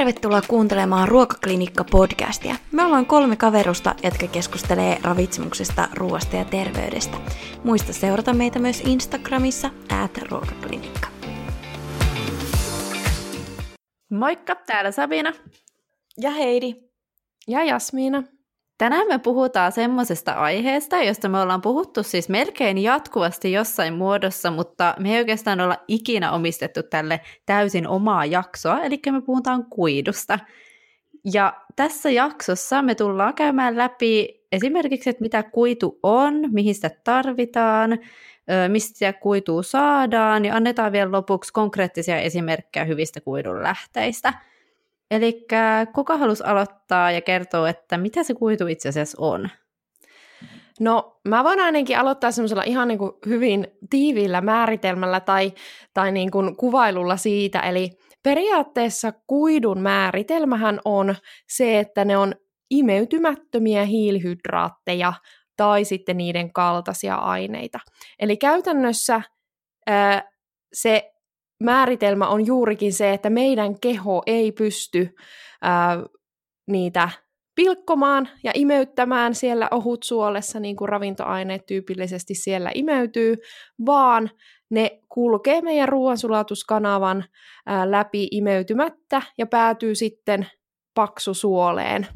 tervetuloa kuuntelemaan Ruokaklinikka-podcastia. Me ollaan kolme kaverusta, jotka keskustelee ravitsemuksesta, ruoasta ja terveydestä. Muista seurata meitä myös Instagramissa, at ruokaklinikka. Moikka, täällä Sabina. Ja Heidi. Ja Jasmiina. Tänään me puhutaan semmoisesta aiheesta, josta me ollaan puhuttu siis melkein jatkuvasti jossain muodossa, mutta me ei oikeastaan olla ikinä omistettu tälle täysin omaa jaksoa, eli me puhutaan kuidusta. Ja tässä jaksossa me tullaan käymään läpi esimerkiksi, että mitä kuitu on, mihin sitä tarvitaan, mistä kuitua saadaan, ja annetaan vielä lopuksi konkreettisia esimerkkejä hyvistä kuidun lähteistä – Eli kuka halusi aloittaa ja kertoa, että mitä se kuitu itse asiassa on? No mä voin ainakin aloittaa semmoisella ihan niin kuin hyvin tiiviillä määritelmällä tai, tai niin kuin kuvailulla siitä, eli periaatteessa kuidun määritelmähän on se, että ne on imeytymättömiä hiilihydraatteja tai sitten niiden kaltaisia aineita. Eli käytännössä ää, se määritelmä on juurikin se, että meidän keho ei pysty ää, niitä pilkkomaan ja imeyttämään siellä ohutsuolessa, niin kuin ravintoaineet tyypillisesti siellä imeytyy, vaan ne kulkee meidän ruoansulatuskanavan ää, läpi imeytymättä ja päätyy sitten paksusuoleen,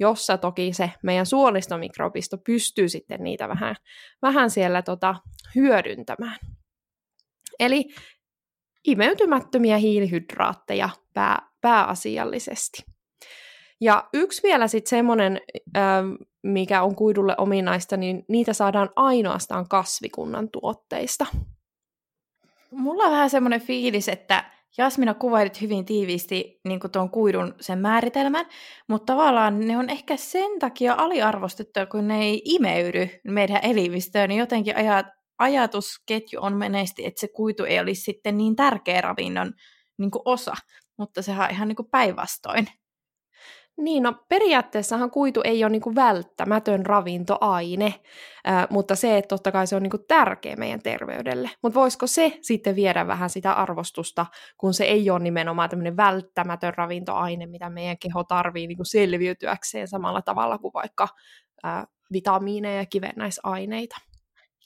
jossa toki se meidän suolistomikrobisto pystyy sitten niitä vähän, vähän siellä tota, hyödyntämään. Eli imeytymättömiä hiilihydraatteja pää, pääasiallisesti. Ja yksi vielä sitten semmoinen, mikä on kuidulle ominaista, niin niitä saadaan ainoastaan kasvikunnan tuotteista. Mulla on vähän semmoinen fiilis, että Jasmina kuvailit hyvin tiiviisti niin tuon kuidun sen määritelmän, mutta tavallaan ne on ehkä sen takia aliarvostettuja, kun ne ei imeydy meidän elimistöön, niin jotenkin ajat, ajatusketju on menesti, että se kuitu ei olisi sitten niin tärkeä ravinnon niin kuin osa, mutta sehän on ihan niin kuin päinvastoin. Niin, no periaatteessahan kuitu ei ole niin välttämätön ravintoaine, äh, mutta se, että totta kai se on niin tärkeä meidän terveydelle. Mutta voisiko se sitten viedä vähän sitä arvostusta, kun se ei ole nimenomaan tämmöinen välttämätön ravintoaine, mitä meidän keho tarvii niin selviytyäkseen samalla tavalla kuin vaikka äh, vitamiineja ja kivennäisaineita.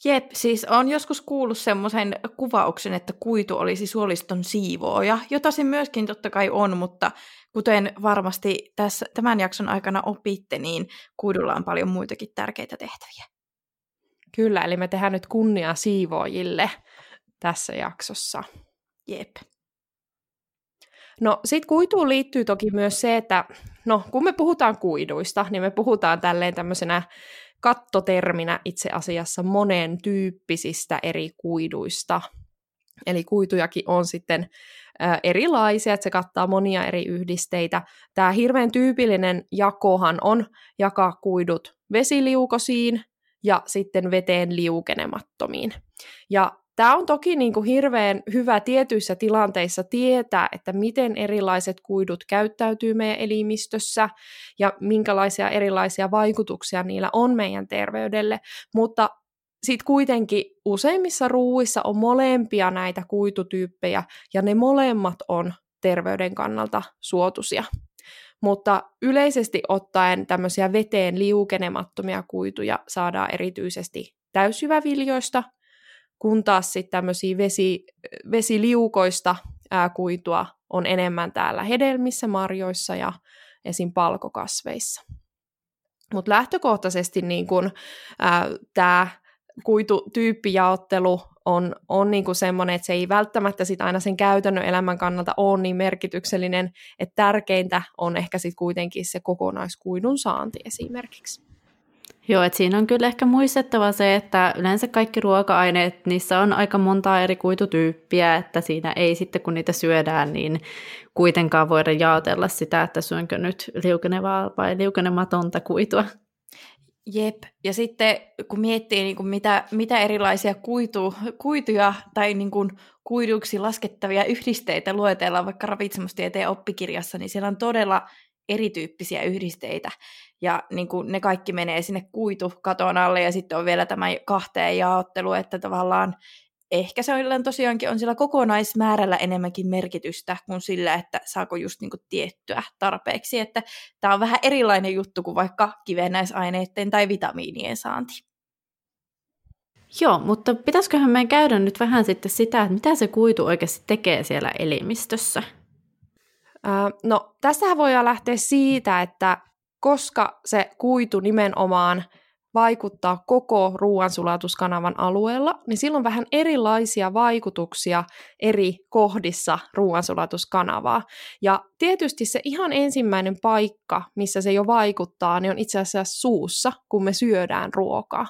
Jep, siis on joskus kuullut semmoisen kuvauksen, että kuitu olisi suoliston siivooja, jota se myöskin totta kai on, mutta kuten varmasti tässä, tämän jakson aikana opitte, niin kuidulla on paljon muitakin tärkeitä tehtäviä. Kyllä, eli me tehdään nyt kunnia siivoojille tässä jaksossa. Jep. No sit kuituun liittyy toki myös se, että no kun me puhutaan kuiduista, niin me puhutaan tälleen tämmöisenä kattoterminä itse asiassa monen tyyppisistä eri kuiduista. Eli kuitujakin on sitten erilaisia, että se kattaa monia eri yhdisteitä. Tämä hirveän tyypillinen jakohan on jakaa kuidut vesiliukosiin ja sitten veteen liukenemattomiin. Ja Tämä on toki niin kuin hirveän hyvä tietyissä tilanteissa tietää, että miten erilaiset kuidut käyttäytyy meidän elimistössä ja minkälaisia erilaisia vaikutuksia niillä on meidän terveydelle, mutta sitten kuitenkin useimmissa ruuissa on molempia näitä kuitutyyppejä ja ne molemmat on terveyden kannalta suotuisia. Mutta yleisesti ottaen tämmöisiä veteen liukenemattomia kuituja saadaan erityisesti täysjyväviljoista, kun taas sitten tämmöisiä vesi, vesiliukoista ää, kuitua on enemmän täällä hedelmissä, marjoissa ja esim. palkokasveissa. Mutta lähtökohtaisesti niin tämä kuitutyyppijaottelu on, on niin semmoinen, että se ei välttämättä sit aina sen käytännön elämän kannalta ole niin merkityksellinen, että tärkeintä on ehkä sitten kuitenkin se kokonaiskuidun saanti esimerkiksi. Joo, että siinä on kyllä ehkä muistettava se, että yleensä kaikki ruoka-aineet, niissä on aika monta eri kuitutyyppiä, että siinä ei sitten kun niitä syödään, niin kuitenkaan voida jaotella sitä, että syönkö nyt liukenevaa vai liukenematonta kuitua. Jep, ja sitten kun miettii niin kuin mitä, mitä erilaisia kuitu, kuituja tai niin kuin kuiduiksi laskettavia yhdisteitä luetellaan vaikka ravitsemustieteen oppikirjassa, niin siellä on todella erityyppisiä yhdisteitä ja niin kuin ne kaikki menee sinne kuitukaton alle ja sitten on vielä tämä kahteen jaottelu, että tavallaan ehkä se on tosiaankin on sillä kokonaismäärällä enemmänkin merkitystä kuin sillä, että saako just niinku tiettyä tarpeeksi. Että tämä on vähän erilainen juttu kuin vaikka kivennäisaineiden tai vitamiinien saanti. Joo, mutta pitäisiköhän meidän käydä nyt vähän sitten sitä, että mitä se kuitu oikeasti tekee siellä elimistössä? no, tästähän voidaan lähteä siitä, että koska se kuitu nimenomaan vaikuttaa koko ruoansulatuskanavan alueella, niin silloin vähän erilaisia vaikutuksia eri kohdissa ruoansulatuskanavaa. Ja tietysti se ihan ensimmäinen paikka, missä se jo vaikuttaa, niin on itse asiassa suussa, kun me syödään ruokaa.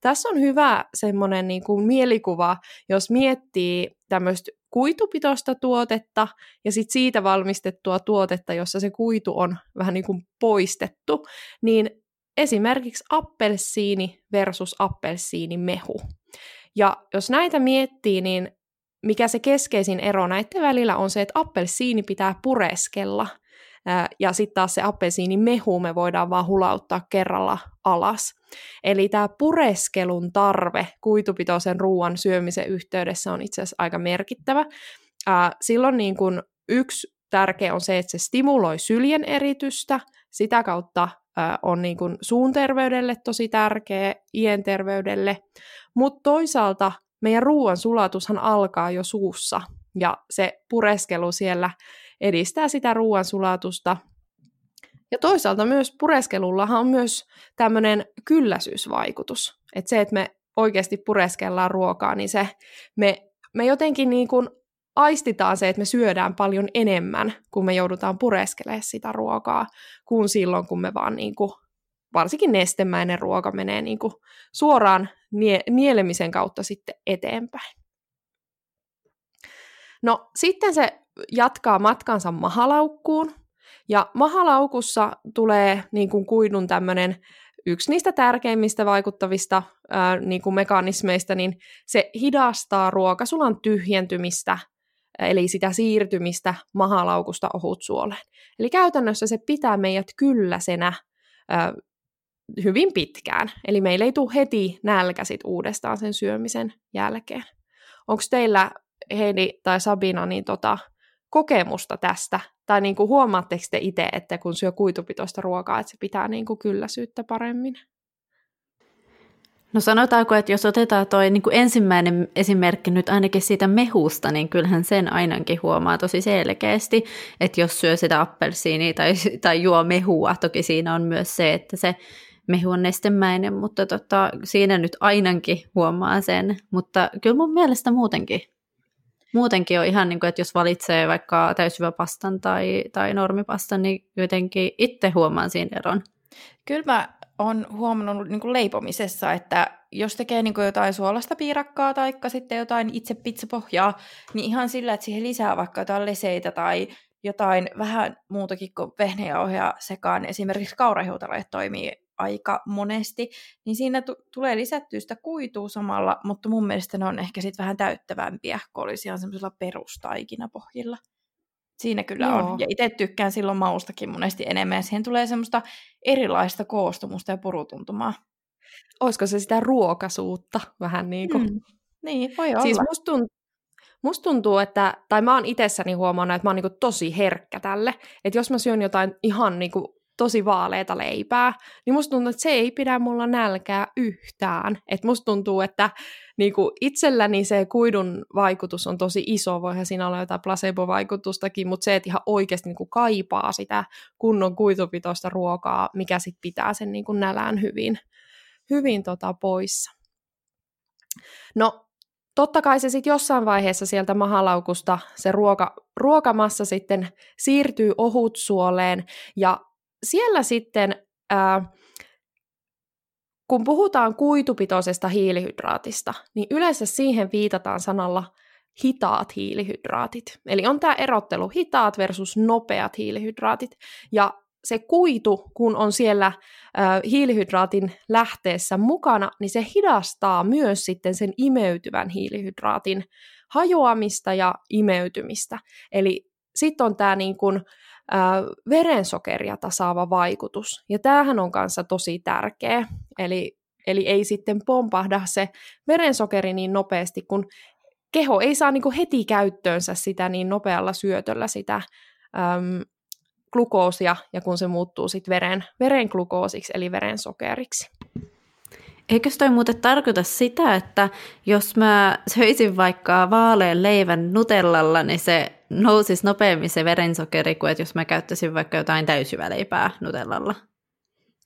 Tässä on hyvä semmoinen niin kuin mielikuva, jos miettii tämmöistä kuitupitoista tuotetta ja sitten siitä valmistettua tuotetta, jossa se kuitu on vähän niin kuin poistettu, niin esimerkiksi appelsiini versus appelsiinimehu. Ja jos näitä miettii, niin mikä se keskeisin ero näiden välillä on se, että appelsiini pitää pureskella, ja sitten taas se appelsiinimehu me voidaan vaan hulauttaa kerralla alas. Eli tämä pureskelun tarve kuitupitoisen ruoan syömisen yhteydessä on itse asiassa aika merkittävä. Silloin niin kun yksi tärkeä on se, että se stimuloi syljen eritystä, sitä kautta on niin kuin suun terveydelle tosi tärkeä, ien terveydelle, mutta toisaalta meidän ruoan sulatushan alkaa jo suussa, ja se pureskelu siellä edistää sitä ruoan sulatusta. Ja toisaalta myös pureskelullahan on myös tämmöinen kylläisyysvaikutus. Että se, että me oikeasti pureskellaan ruokaa, niin se me, me jotenkin niin kuin aistitaan se, että me syödään paljon enemmän, kun me joudutaan pureskelemaan sitä ruokaa, kuin silloin, kun me vaan niin kuin, varsinkin nestemäinen ruoka menee niin kuin suoraan nie- nielemisen kautta sitten eteenpäin. No sitten se jatkaa matkansa mahalaukkuun, ja mahalaukussa tulee niin kuin kuidun tämmöinen yksi niistä tärkeimmistä vaikuttavista ää, niin kuin mekanismeista, niin se hidastaa ruokasulan tyhjentymistä eli sitä siirtymistä mahalaukusta ohutsuoleen. Eli käytännössä se pitää meidät kylläsenä ö, hyvin pitkään, eli meillä ei tule heti nälkä sit uudestaan sen syömisen jälkeen. Onko teillä, Heidi tai Sabina, niin tota, kokemusta tästä? Tai niin kuin huomaatteko te itse, että kun syö kuitupitoista ruokaa, että se pitää niin kuin kylläisyyttä paremmin? No sanotaanko, että jos otetaan tuo niin ensimmäinen esimerkki nyt ainakin siitä mehusta, niin kyllähän sen ainakin huomaa tosi selkeästi, että jos syö sitä appelsiinia tai, tai juo mehua, toki siinä on myös se, että se mehu on nestemäinen, mutta tota, siinä nyt ainakin huomaa sen, mutta kyllä mun mielestä muutenkin muutenkin on ihan niin kuin, että jos valitsee vaikka täysjyväpastan tai, tai normipastan, niin jotenkin itse huomaan siinä eron. Kyllä mä on huomannut niin kuin leipomisessa, että jos tekee niin kuin jotain suolasta piirakkaa tai sitten jotain itse pizzapohjaa, niin ihan sillä, että siihen lisää vaikka jotain leseitä tai jotain vähän muutakin kuin vehnäjauhea sekaan, esimerkiksi kaurahiutaleet toimii aika monesti, niin siinä t- tulee lisättyä sitä kuitua samalla, mutta mun mielestä ne on ehkä sitten vähän täyttävämpiä, kun olisi ihan semmoisella perustaikinapohjilla. Siinä kyllä Joo. on. Ja itse tykkään silloin maustakin monesti enemmän. Ja siihen tulee semmoista erilaista koostumusta ja purutuntumaa. Olisiko se sitä ruokasuutta vähän niin kuin? Mm. Niin, voi olla. Siis musta tuntuu, musta tuntuu, että, tai mä oon itsessäni huomannut, että mä oon niin tosi herkkä tälle. Että jos mä syön jotain ihan niin kuin tosi vaaleita leipää, niin musta tuntuu, että se ei pidä mulla nälkää yhtään. Et musta tuntuu, että niinku itselläni se kuidun vaikutus on tosi iso, voihan siinä olla jotain placebo-vaikutustakin, mutta se, että ihan oikeasti niinku kaipaa sitä kunnon kuitupitoista ruokaa, mikä sitten pitää sen niinku nälän hyvin, hyvin tota poissa. No, totta kai se sitten jossain vaiheessa sieltä mahalaukusta se ruoka, ruokamassa sitten siirtyy ohutsuoleen, ja siellä sitten, ää, kun puhutaan kuitupitoisesta hiilihydraatista, niin yleensä siihen viitataan sanalla hitaat hiilihydraatit. Eli on tämä erottelu hitaat versus nopeat hiilihydraatit. Ja se kuitu, kun on siellä ä, hiilihydraatin lähteessä mukana, niin se hidastaa myös sitten sen imeytyvän hiilihydraatin hajoamista ja imeytymistä. Eli sitten on tämä niin kuin, verensokeria tasaava vaikutus. Ja tämähän on kanssa tosi tärkeä. Eli, eli ei sitten pompahda se verensokeri niin nopeasti, kun keho ei saa niinku heti käyttöönsä sitä niin nopealla syötöllä sitä äm, glukoosia, ja kun se muuttuu sitten veren, veren glukoosiksi, eli verensokeriksi. Eikö toi muuten tarkoita sitä, että jos mä söisin vaikka vaalean leivän nutellalla, niin se nousisi nopeammin se verensokeri kuin että jos mä käyttäisin vaikka jotain täysyväleipää nutellalla?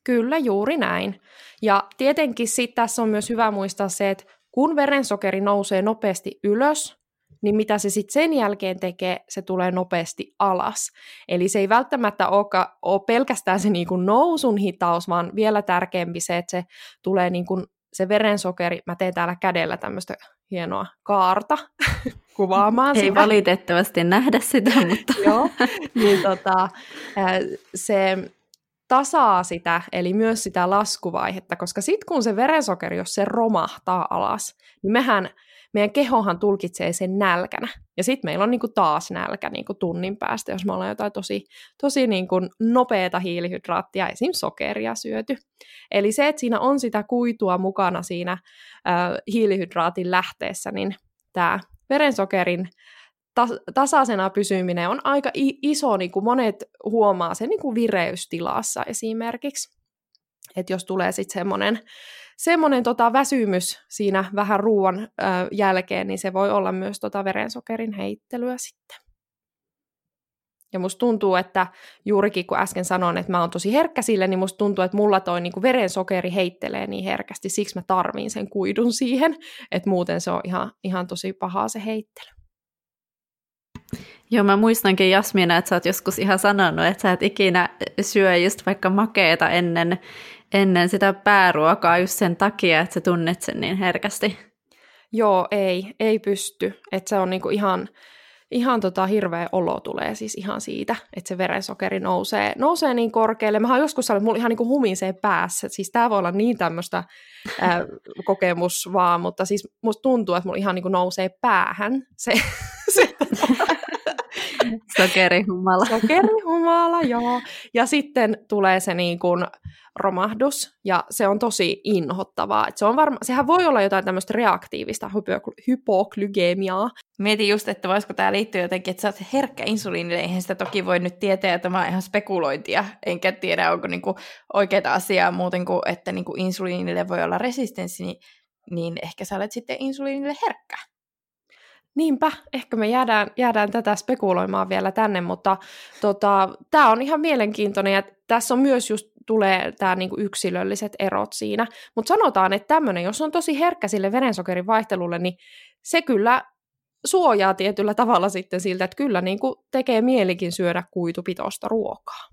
Kyllä, juuri näin. Ja tietenkin sitten tässä on myös hyvä muistaa se, että kun verensokeri nousee nopeasti ylös, niin mitä se sitten sen jälkeen tekee, se tulee nopeasti alas. Eli se ei välttämättä ole pelkästään se niinku nousun hitaus, vaan vielä tärkeämpi se, että se tulee niinku se verensokeri, mä teen täällä kädellä tämmöistä hienoa kaarta kuvaamaan Ei sitä. valitettavasti nähdä sitä, mutta... Joo, niin tota, se tasaa sitä, eli myös sitä laskuvaihetta, koska sitten kun se verensokeri, jos se romahtaa alas, niin mehän meidän kehohan tulkitsee sen nälkänä. Ja sitten meillä on niinku taas nälkä niinku tunnin päästä, jos me ollaan jotain tosi, tosi niinku nopeata hiilihydraattia, esim. sokeria syöty. Eli se, että siinä on sitä kuitua mukana siinä äh, hiilihydraatin lähteessä, niin tämä verensokerin tas- tasaisena pysyminen on aika iso, niin kuin monet huomaa sen niin vireystilassa esimerkiksi. Että jos tulee sitten semmoinen semmoinen tota väsymys siinä vähän ruoan ö, jälkeen, niin se voi olla myös tota verensokerin heittelyä sitten. Ja musta tuntuu, että juurikin kun äsken sanoin, että mä oon tosi herkkä sille, niin musta tuntuu, että mulla toi niin verensokeri heittelee niin herkästi, siksi mä tarviin sen kuidun siihen, että muuten se on ihan, ihan tosi pahaa se heittely. Joo, mä muistankin Jasmina, että sä oot joskus ihan sanonut, että sä et ikinä syö just vaikka makeeta ennen, ennen sitä pääruokaa just sen takia, että sä tunnet sen niin herkästi. Joo, ei, ei pysty. Että se on niinku ihan, ihan tota hirveä olo tulee siis ihan siitä, että se verensokeri nousee, nousee niin korkealle. Mä oon joskus sanonut, että mulla ihan niinku humisee päässä. Siis tää voi olla niin tämmöistä kokemus vaan, mutta siis musta tuntuu, että mulla ihan niinku nousee päähän se, se Sokerihumala. Sokerihumala, joo. Ja sitten tulee se niin kuin romahdus, ja se on tosi inhottavaa. Et se on varma, sehän voi olla jotain tämmöistä reaktiivista hypoklygemiaa. Mietin just, että voisiko tämä liittyä jotenkin, että sä oot herkkä insuliinille. Eihän sitä toki voi nyt tietää, että tämä on ihan spekulointia. Enkä tiedä, onko niinku oikeita asiaa muuten kuin, että niinku insuliinille voi olla resistenssi, niin, niin ehkä sä olet sitten insuliinille herkkä. Niinpä, ehkä me jäädään, jäädään tätä spekuloimaan vielä tänne, mutta tota, tämä on ihan mielenkiintoinen ja tässä on myös just tulee tämä niinku yksilölliset erot siinä. Mutta sanotaan, että tämmöinen, jos on tosi herkkä sille verensokerin vaihtelulle, niin se kyllä suojaa tietyllä tavalla sitten siltä, että kyllä niinku tekee mielikin syödä kuitupitoista ruokaa.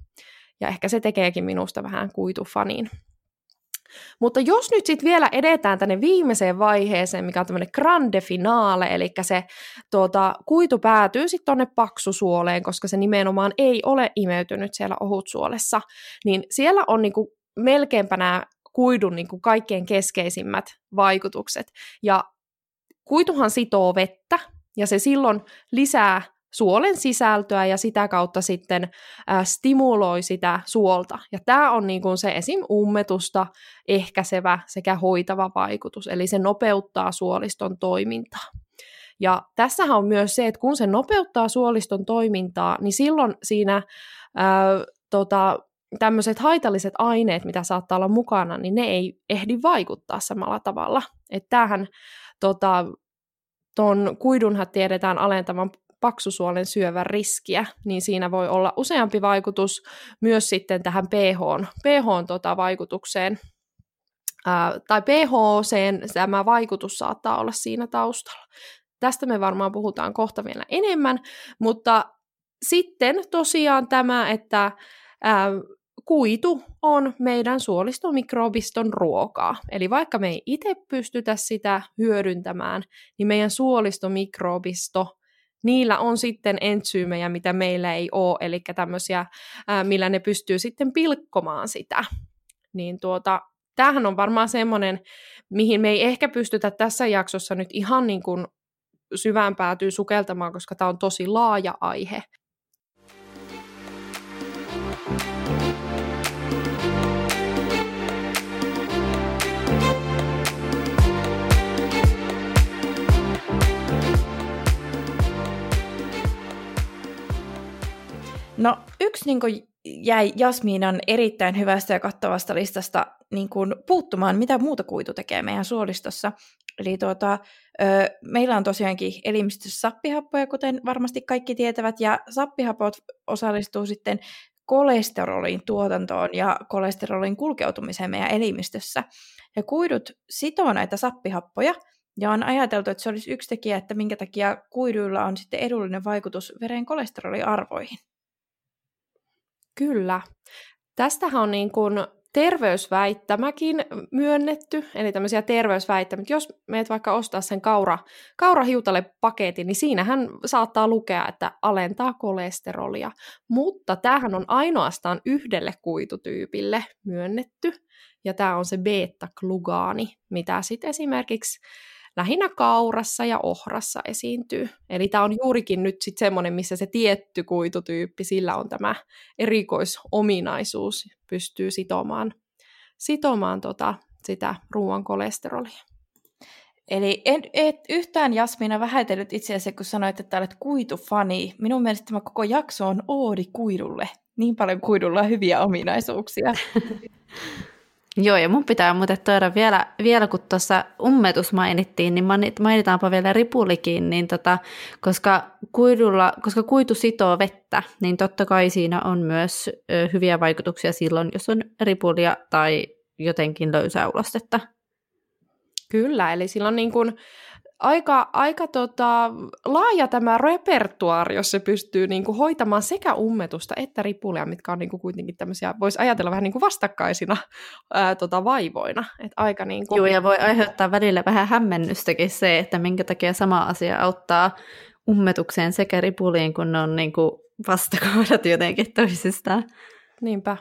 Ja ehkä se tekeekin minusta vähän kuitufanin. Mutta jos nyt sitten vielä edetään tänne viimeiseen vaiheeseen, mikä on tämmöinen grande finale, eli se tuota, kuitu päätyy sitten tuonne paksusuoleen, koska se nimenomaan ei ole imeytynyt siellä ohutsuolessa, niin siellä on niinku melkeinpä kuidun niinku kaikkein keskeisimmät vaikutukset. Ja kuituhan sitoo vettä, ja se silloin lisää suolen sisältöä ja sitä kautta sitten äh, stimuloi sitä suolta. Ja tämä on niin kuin se esim. ummetusta ehkäisevä sekä hoitava vaikutus, eli se nopeuttaa suoliston toimintaa. Ja tässähän on myös se, että kun se nopeuttaa suoliston toimintaa, niin silloin siinä ää, tota, tämmöiset haitalliset aineet, mitä saattaa olla mukana, niin ne ei ehdi vaikuttaa samalla tavalla. Että tämähän tota, ton kuidunhan tiedetään alentavan paksusuolen syövän riskiä, niin siinä voi olla useampi vaikutus myös sitten tähän pH, pH tota vaikutukseen. Tai pH, tämä vaikutus saattaa olla siinä taustalla. Tästä me varmaan puhutaan kohta vielä enemmän, mutta sitten tosiaan tämä, että ää, kuitu on meidän suolistomikrobiston ruokaa. Eli vaikka me ei itse pystytä sitä hyödyntämään, niin meidän suolistomikrobisto niillä on sitten entsyymejä, mitä meillä ei ole, eli tämmöisiä, millä ne pystyy sitten pilkkomaan sitä. Niin tuota, tämähän on varmaan semmoinen, mihin me ei ehkä pystytä tässä jaksossa nyt ihan niin kuin syvään päätyy sukeltamaan, koska tämä on tosi laaja aihe. No yksi niin jäi Jasmiinan erittäin hyvästä ja kattavasta listasta niin kuin, puuttumaan, mitä muuta kuitu tekee meidän suolistossa. Eli tuota, ö, meillä on tosiaankin elimistössä sappihappoja, kuten varmasti kaikki tietävät, ja sappihapot osallistuu sitten kolesterolin tuotantoon ja kolesterolin kulkeutumiseen meidän elimistössä. Ja kuidut sitoo näitä sappihappoja, ja on ajateltu, että se olisi yksi tekijä, että minkä takia kuiduilla on sitten edullinen vaikutus veren kolesteroliarvoihin. Kyllä. Tästähän on niin kuin terveysväittämäkin myönnetty, eli tämmöisiä terveysväittämiä. Jos meet vaikka ostaa sen kaura, kaurahiutale paketin, niin siinähän saattaa lukea, että alentaa kolesterolia. Mutta tämähän on ainoastaan yhdelle kuitutyypille myönnetty, ja tämä on se beta-glugaani, mitä sitten esimerkiksi lähinnä kaurassa ja ohrassa esiintyy. Eli tämä on juurikin nyt sitten semmoinen, missä se tietty kuitutyyppi, sillä on tämä erikoisominaisuus, pystyy sitomaan, sitomaan tota, sitä ruoan kolesterolia. Eli en, et yhtään Jasmina vähätellyt itse asiassa, kun sanoit, että olet kuitufani. Minun mielestä tämä koko jakso on oodi kuidulle. Niin paljon kuidulla on hyviä ominaisuuksia. Joo, ja mun pitää muuten tuoda vielä, vielä kun tuossa ummetus mainittiin, niin mainitaanpa vielä ripulikin, niin tota, koska, kuidulla, koska kuitu sitoo vettä, niin totta kai siinä on myös ö, hyviä vaikutuksia silloin, jos on ripulia tai jotenkin löysää ulostetta. Kyllä, eli silloin niin kuin aika, aika tota, laaja tämä repertuaari, jos se pystyy niinku hoitamaan sekä ummetusta että ripulia, mitkä on niinku kuitenkin tämmöisiä, voisi ajatella vähän niinku vastakkaisina ää, tota, vaivoina. Et aika niinku... Joo, ja voi aiheuttaa välillä vähän hämmennystäkin se, että minkä takia sama asia auttaa ummetukseen sekä ripuliin, kun ne on niinku vastakohdat jotenkin toisistaan. Niinpä.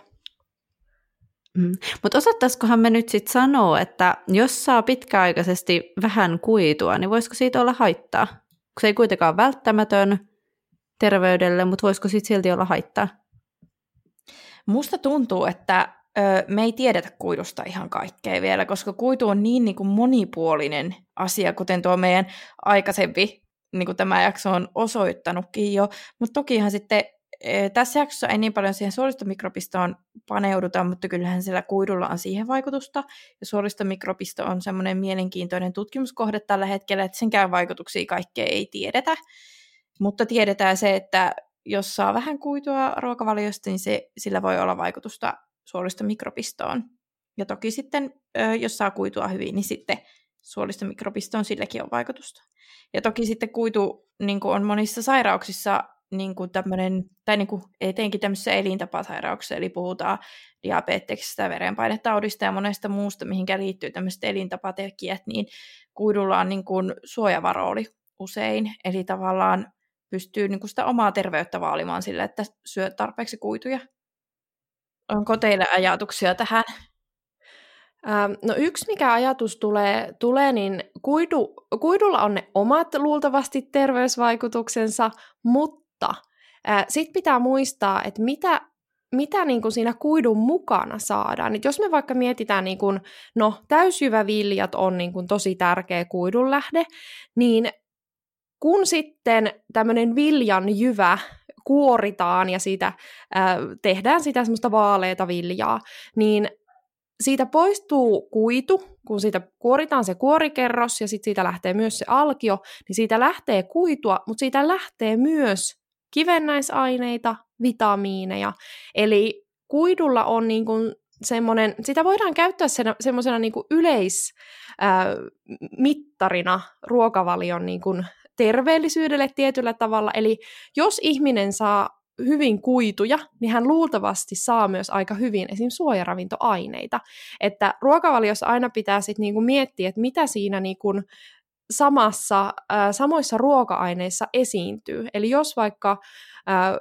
Mm. Mutta osattaisikohan me nyt sitten sanoa, että jos saa pitkäaikaisesti vähän kuitua, niin voisiko siitä olla haittaa? Kun se ei kuitenkaan ole välttämätön terveydelle, mutta voisiko siitä silti olla haittaa? Musta tuntuu, että ö, me ei tiedetä kuidusta ihan kaikkea vielä, koska kuitu on niin, niin kuin monipuolinen asia, kuten tuo meidän aikaisempi niin kuin tämä jakso on osoittanutkin jo. Mutta tokihan sitten tässä jaksossa ei niin paljon siihen suolistomikrobistoon paneuduta, mutta kyllähän siellä kuidulla on siihen vaikutusta. Ja suolistomikrobisto on semmoinen mielenkiintoinen tutkimuskohde tällä hetkellä, että senkään vaikutuksia kaikkea ei tiedetä. Mutta tiedetään se, että jos saa vähän kuitua ruokavaliosta, niin se, sillä voi olla vaikutusta suolistomikrobistoon. Ja toki sitten, jos saa kuitua hyvin, niin sitten suolistomikrobistoon silläkin on vaikutusta. Ja toki sitten kuitu niin on monissa sairauksissa niin kuin tämmöinen, tai niin kuin etenkin tämmöisissä elintapasairauksissa, eli puhutaan diabeteksestä, verenpainetaudista ja monesta muusta, mihinkä liittyy tämmöiset elintapatekijät, niin kuidulla on niin kuin suojavarooli usein, eli tavallaan pystyy niin kuin sitä omaa terveyttä vaalimaan sillä, että syö tarpeeksi kuituja. Onko teillä ajatuksia tähän? Ähm, no yksi, mikä ajatus tulee, tulee niin kuidu, kuidulla on ne omat luultavasti terveysvaikutuksensa, mutta mutta sitten pitää muistaa, että mitä, mitä niin kuin siinä kuidun mukana saadaan. Et jos me vaikka mietitään, niin kuin, no täysjyväviljat on niin kuin tosi tärkeä kuidun lähde, niin kun sitten tämmöinen viljan jyvä kuoritaan ja siitä äh, tehdään sitä semmoista vaaleita viljaa, niin siitä poistuu kuitu, kun siitä kuoritaan se kuorikerros ja sitten siitä lähtee myös se alkio, niin siitä lähtee kuitua, mutta siitä lähtee myös kivennäisaineita, vitamiineja. Eli kuidulla on niin kuin semmoinen, sitä voidaan käyttää semmoisena niin kuin yleismittarina ruokavalion niin kuin terveellisyydelle tietyllä tavalla. Eli jos ihminen saa hyvin kuituja, niin hän luultavasti saa myös aika hyvin esim. suojaravintoaineita. Että ruokavaliossa aina pitää sitten niinku miettiä, että mitä siinä niinku samassa, äh, samoissa ruoka-aineissa esiintyy. Eli jos vaikka äh,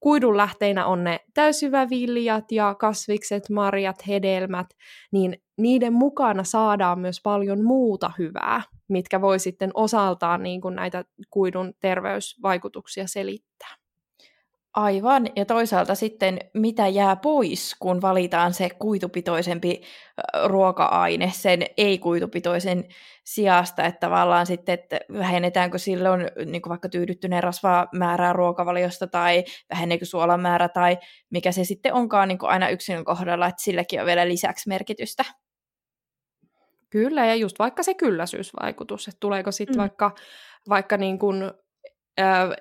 kuidun lähteinä on ne täysyväviljat ja kasvikset, marjat, hedelmät, niin niiden mukana saadaan myös paljon muuta hyvää, mitkä voi sitten osaltaan niin kuin näitä kuidun terveysvaikutuksia selittää. Aivan, ja toisaalta sitten mitä jää pois, kun valitaan se kuitupitoisempi ruoka-aine sen ei-kuitupitoisen sijasta, että tavallaan sitten, että vähennetäänkö silloin niin vaikka tyydyttyneen rasvamäärää ruokavaliosta tai väheneekö suolan määrä tai mikä se sitten onkaan niin aina yksilön kohdalla, että silläkin on vielä lisäksi merkitystä. Kyllä, ja just vaikka se kylläisyysvaikutus, että tuleeko sitten mm. vaikka, vaikka niin kuin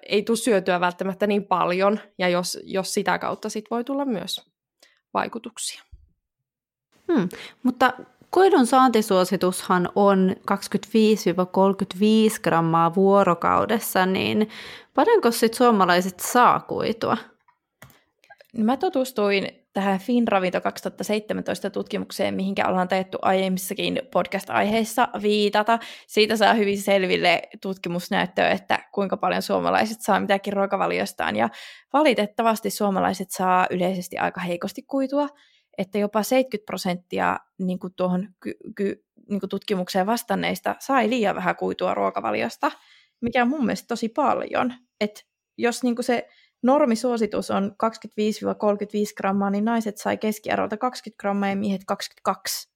ei tule syötyä välttämättä niin paljon, ja jos, jos sitä kautta sit voi tulla myös vaikutuksia. Hmm, mutta kuidun saantisuositushan on 25-35 grammaa vuorokaudessa, niin paljonko sitten suomalaiset saa kuitua? Mä tutustuin tähän FinRavinto 2017 tutkimukseen, mihinkä ollaan tehty aiemmissakin podcast-aiheissa viitata. Siitä saa hyvin selville tutkimusnäyttöä, että kuinka paljon suomalaiset saa mitäkin ruokavaliostaan. Ja valitettavasti suomalaiset saa yleisesti aika heikosti kuitua, että jopa 70 prosenttia niin kuin tuohon ky- ky- niin kuin tutkimukseen vastanneista sai liian vähän kuitua ruokavaliosta, mikä on mun mielestä tosi paljon. että jos niin kuin se normisuositus on 25-35 grammaa, niin naiset sai keskiarvolta 20 grammaa ja miehet 22.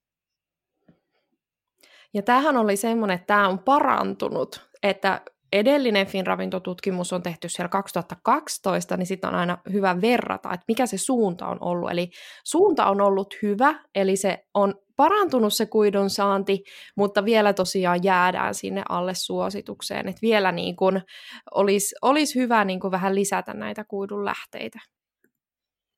Ja tämähän oli semmoinen, että tämä on parantunut, että edellinen Finravintotutkimus on tehty siellä 2012, niin sitten on aina hyvä verrata, että mikä se suunta on ollut. Eli suunta on ollut hyvä, eli se on parantunut se kuidun saanti, mutta vielä tosiaan jäädään sinne alle suositukseen, että vielä niin kuin olisi, olisi hyvä niin kuin vähän lisätä näitä kuidun lähteitä.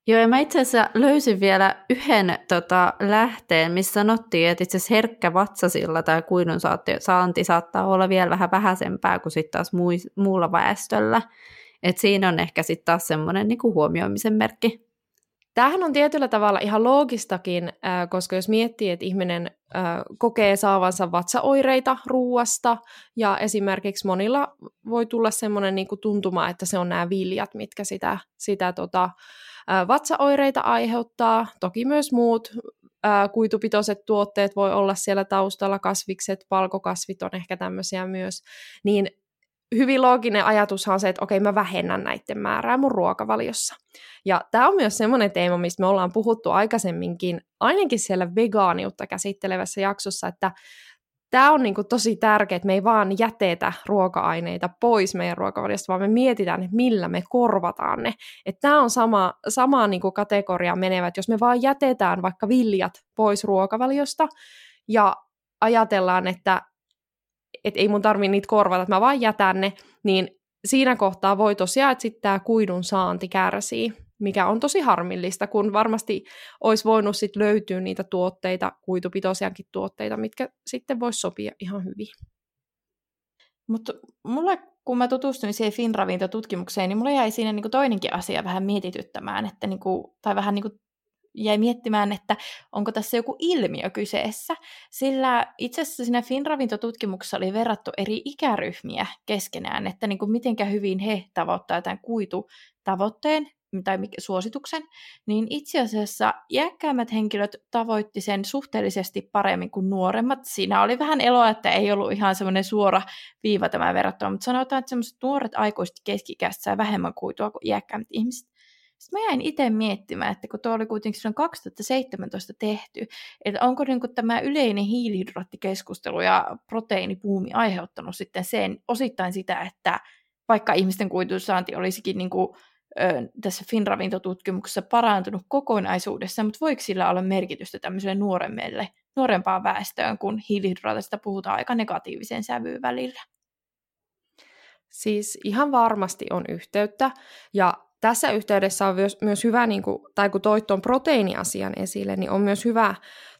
Joo, ja mä itse asiassa löysin vielä yhden tota, lähteen, missä sanottiin, että itse asiassa herkkä vatsasilla tämä kuidun saanti saattaa olla vielä vähän vähäisempää kuin sitten taas muulla väestöllä. Et siinä on ehkä sitten taas semmoinen niin huomioimisen merkki. Tämähän on tietyllä tavalla ihan loogistakin, koska jos miettii, että ihminen kokee saavansa vatsaoireita ruuasta, ja esimerkiksi monilla voi tulla semmoinen niin tuntuma, että se on nämä viljat, mitkä sitä, sitä tota, vatsaoireita aiheuttaa. Toki myös muut kuitupitoiset tuotteet voi olla siellä taustalla, kasvikset, palkokasvit on ehkä tämmöisiä myös, niin hyvin looginen ajatushan on se, että okei, mä vähennän näiden määrää mun ruokavaliossa. Ja tämä on myös semmoinen teema, mistä me ollaan puhuttu aikaisemminkin, ainakin siellä vegaaniutta käsittelevässä jaksossa, että tämä on niinku tosi tärkeää, että me ei vaan jätetä ruoka-aineita pois meidän ruokavaliosta, vaan me mietitään, että millä me korvataan ne. Tämä on sama, sama niinku kategoria menevä, että jos me vaan jätetään vaikka viljat pois ruokavaliosta ja ajatellaan, että et ei mun tarvi niitä korvata, että mä vaan jätän ne, niin siinä kohtaa voi tosiaan, että sitten tämä kuidun saanti kärsii, mikä on tosi harmillista, kun varmasti olisi voinut sit löytyä niitä tuotteita, kuitupitoisiakin tuotteita, mitkä sitten voisi sopia ihan hyvin. Mutta mulle, kun mä tutustuin siihen Finravinto-tutkimukseen, niin mulle jäi siinä niinku toinenkin asia vähän mietityttämään, että niinku, tai vähän niinku jäi miettimään, että onko tässä joku ilmiö kyseessä, sillä itse asiassa siinä Finravinto-tutkimuksessa oli verrattu eri ikäryhmiä keskenään, että niin kuin mitenkä hyvin he tavoittaa tämän kuitutavoitteen tai suosituksen, niin itse asiassa iäkkäämmät henkilöt tavoitti sen suhteellisesti paremmin kuin nuoremmat. Siinä oli vähän eloa, että ei ollut ihan semmoinen suora viiva tämä verrattuna, mutta sanotaan, että semmoiset nuoret aikuiset keski sai vähemmän kuitua kuin iäkkäämmät ihmiset. Sitten mä jäin itse miettimään, että kun tuo oli kuitenkin silloin 2017 tehty, että onko niin kuin tämä yleinen hiilihydraattikeskustelu ja proteiinipuumi aiheuttanut sitten sen osittain sitä, että vaikka ihmisten kuitusaanti olisikin niin kuin, ö, tässä Finravintotutkimuksessa parantunut kokonaisuudessa, mutta voiko sillä olla merkitystä tämmöiselle nuoremmelle, nuorempaan väestöön, kun hiilihydraatista puhutaan aika negatiivisen sävyyn välillä? Siis ihan varmasti on yhteyttä, ja tässä yhteydessä on myös, myös hyvä, niin kuin, tai kun toit tuon proteiiniasian esille, niin on myös hyvä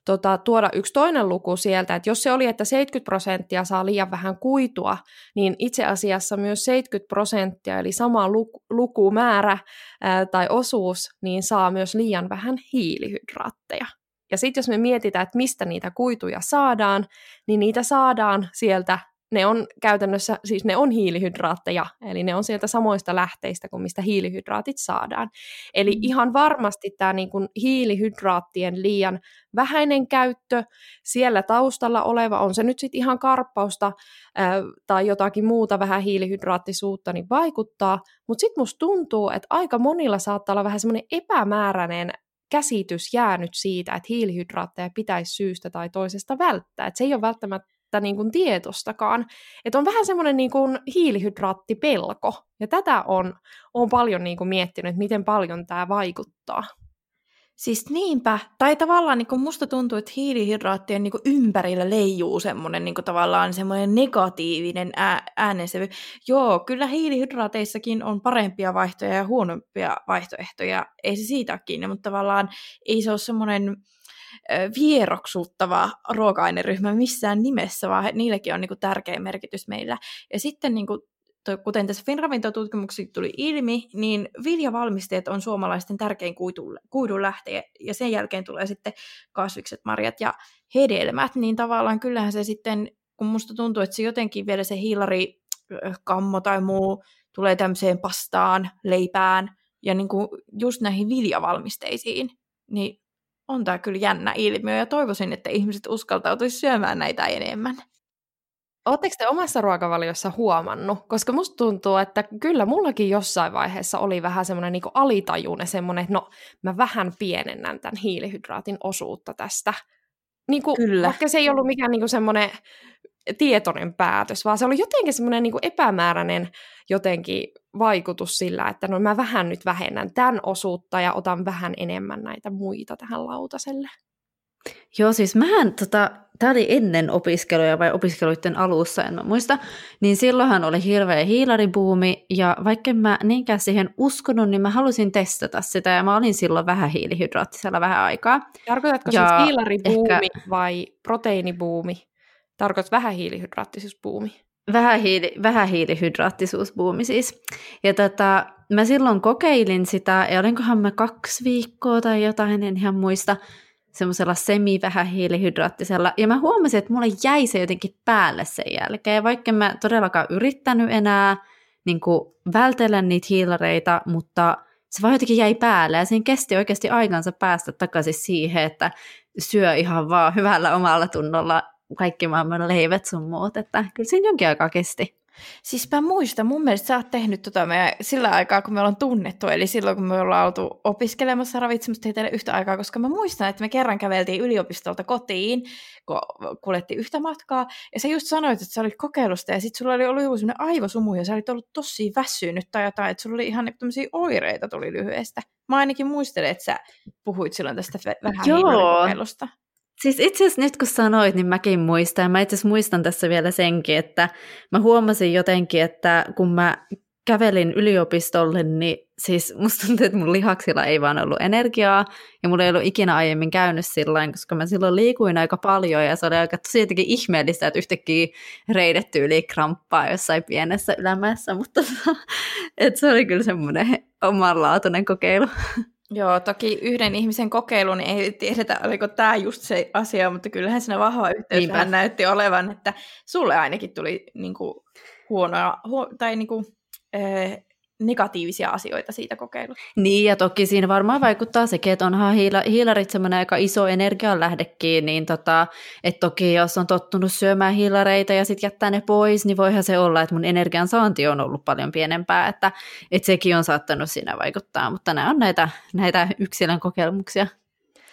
tota, tuoda yksi toinen luku sieltä, että jos se oli, että 70 prosenttia saa liian vähän kuitua, niin itse asiassa myös 70 prosenttia, eli sama luku, lukumäärä ää, tai osuus, niin saa myös liian vähän hiilihydraatteja. Ja sitten jos me mietitään, että mistä niitä kuituja saadaan, niin niitä saadaan sieltä ne on käytännössä, siis ne on hiilihydraatteja, eli ne on sieltä samoista lähteistä kuin mistä hiilihydraatit saadaan. Eli mm. ihan varmasti tämä niin kuin hiilihydraattien liian vähäinen käyttö, siellä taustalla oleva, on se nyt sitten ihan karppausta ää, tai jotakin muuta vähän hiilihydraattisuutta, niin vaikuttaa, mutta sitten musta tuntuu, että aika monilla saattaa olla vähän semmoinen epämääräinen käsitys jäänyt siitä, että hiilihydraatteja pitäisi syystä tai toisesta välttää. Että se ei ole välttämättä niin kuin tietostakaan. Että on vähän semmoinen niin kuin hiilihydraattipelko. Ja tätä on, on paljon niin kuin miettinyt, että miten paljon tämä vaikuttaa. Siis niinpä, tai tavallaan niin musta tuntuu, että hiilihydraattien niin ympärillä leijuu semmoinen niin tavallaan semmoinen negatiivinen ää, äänensävy. Joo, kyllä hiilihydraateissakin on parempia vaihtoehtoja ja huonompia vaihtoehtoja, ei se siitä kiinni, mutta tavallaan ei se ole semmoinen vieroksuttava ruoka-aineryhmä missään nimessä, vaan niillekin on niin kuin tärkeä merkitys meillä. Ja sitten niin kuin kuten tässä Finravintotutkimuksessa tuli ilmi, niin viljavalmisteet on suomalaisten tärkein kuidun lähte, ja sen jälkeen tulee sitten kasvikset, marjat ja hedelmät, niin tavallaan kyllähän se sitten, kun musta tuntuu, että se jotenkin vielä se hiilari kammo tai muu tulee tämmöiseen pastaan, leipään ja niin kuin just näihin viljavalmisteisiin, niin on tämä kyllä jännä ilmiö ja toivoisin, että ihmiset uskaltautuisi syömään näitä enemmän. Oletteko te omassa ruokavaliossa huomannut? Koska musta tuntuu, että kyllä mullakin jossain vaiheessa oli vähän semmoinen niin alitajuinen semmoinen, että no mä vähän pienennän tämän hiilihydraatin osuutta tästä. Niin kuin, kyllä. Vaikka se ei ollut mikään niin semmoinen tietoinen päätös, vaan se oli jotenkin semmoinen niin epämääräinen jotenkin vaikutus sillä, että no mä vähän nyt vähennän tämän osuutta ja otan vähän enemmän näitä muita tähän lautaselle. Joo, siis mähän, tota, tämä oli ennen opiskeluja vai opiskeluiden alussa, en mä muista, niin silloinhan oli hirveä hiilaribuumi, ja vaikka mä niinkään siihen uskonut, niin mä halusin testata sitä, ja mä olin silloin vähän hiilihydraattisella vähän aikaa. Tarkoitatko ja siis hiilaribuumi ehkä... vai proteiinibuumi? Tarkoitat vähän hiilihydraattisuusbuumi? Vähän, hiili, vähän hiilihydraattisuusbuumi siis. Ja tota, mä silloin kokeilin sitä, ja olinkohan mä kaksi viikkoa tai jotain, en ihan muista, semmoisella semi-vähän hiilihydraattisella. Ja mä huomasin, että mulle jäi se jotenkin päälle sen jälkeen, vaikka mä todellakaan yrittänyt enää niin kuin vältellä niitä hiilareita, mutta se vaan jotenkin jäi päälle ja siinä kesti oikeasti aikansa päästä takaisin siihen, että syö ihan vaan hyvällä omalla tunnolla kaikki maailman leivät sun muut, että kyllä siinä jonkin aikaa kesti. Siis mä muistan, mun mielestä sä oot tehnyt tota meidän sillä aikaa, kun me ollaan tunnettu, eli silloin, kun me ollaan oltu opiskelemassa ravitsemustieteelle yhtä aikaa, koska mä muistan, että me kerran käveltiin yliopistolta kotiin, kun kuljettiin yhtä matkaa, ja sä just sanoit, että sä olit kokeilusta, ja sit sulla oli ollut joku sellainen aivosumu, ja sä olit ollut tosi väsynyt tai jotain, että sulla oli ihan tämmöisiä oireita tuli lyhyestä. Mä ainakin muistelen, että sä puhuit silloin tästä vähän kokeilusta. Siis itse asiassa nyt kun sanoit, niin mäkin muistan. Mä itse muistan tässä vielä senkin, että mä huomasin jotenkin, että kun mä kävelin yliopistolle, niin siis musta tuntuu, että mun lihaksilla ei vaan ollut energiaa, ja mulla ei ollut ikinä aiemmin käynyt sillä koska mä silloin liikuin aika paljon, ja se oli aika tosi jotenkin ihmeellistä, että yhtäkkiä reidetty yli kramppaa jossain pienessä ylämäessä, mutta että se oli kyllä semmoinen omanlaatuinen kokeilu. Joo, toki yhden ihmisen kokeilu, niin ei tiedetä, oliko tämä just se asia, mutta kyllähän siinä vahva yhteys vähän näytti olevan, että sulle ainakin tuli niinku, huonoa, huo, tai niinku, äh, negatiivisia asioita siitä kokeilusta. Niin, ja toki siinä varmaan vaikuttaa sekin, että onhan hiila, hiilarit semmoinen aika iso energianlähdekin, niin tota, että toki jos on tottunut syömään hiilareita ja sitten jättää ne pois, niin voihan se olla, että mun energian saanti on ollut paljon pienempää, että, että sekin on saattanut siinä vaikuttaa, mutta nämä on näitä, näitä yksilön kokemuksia.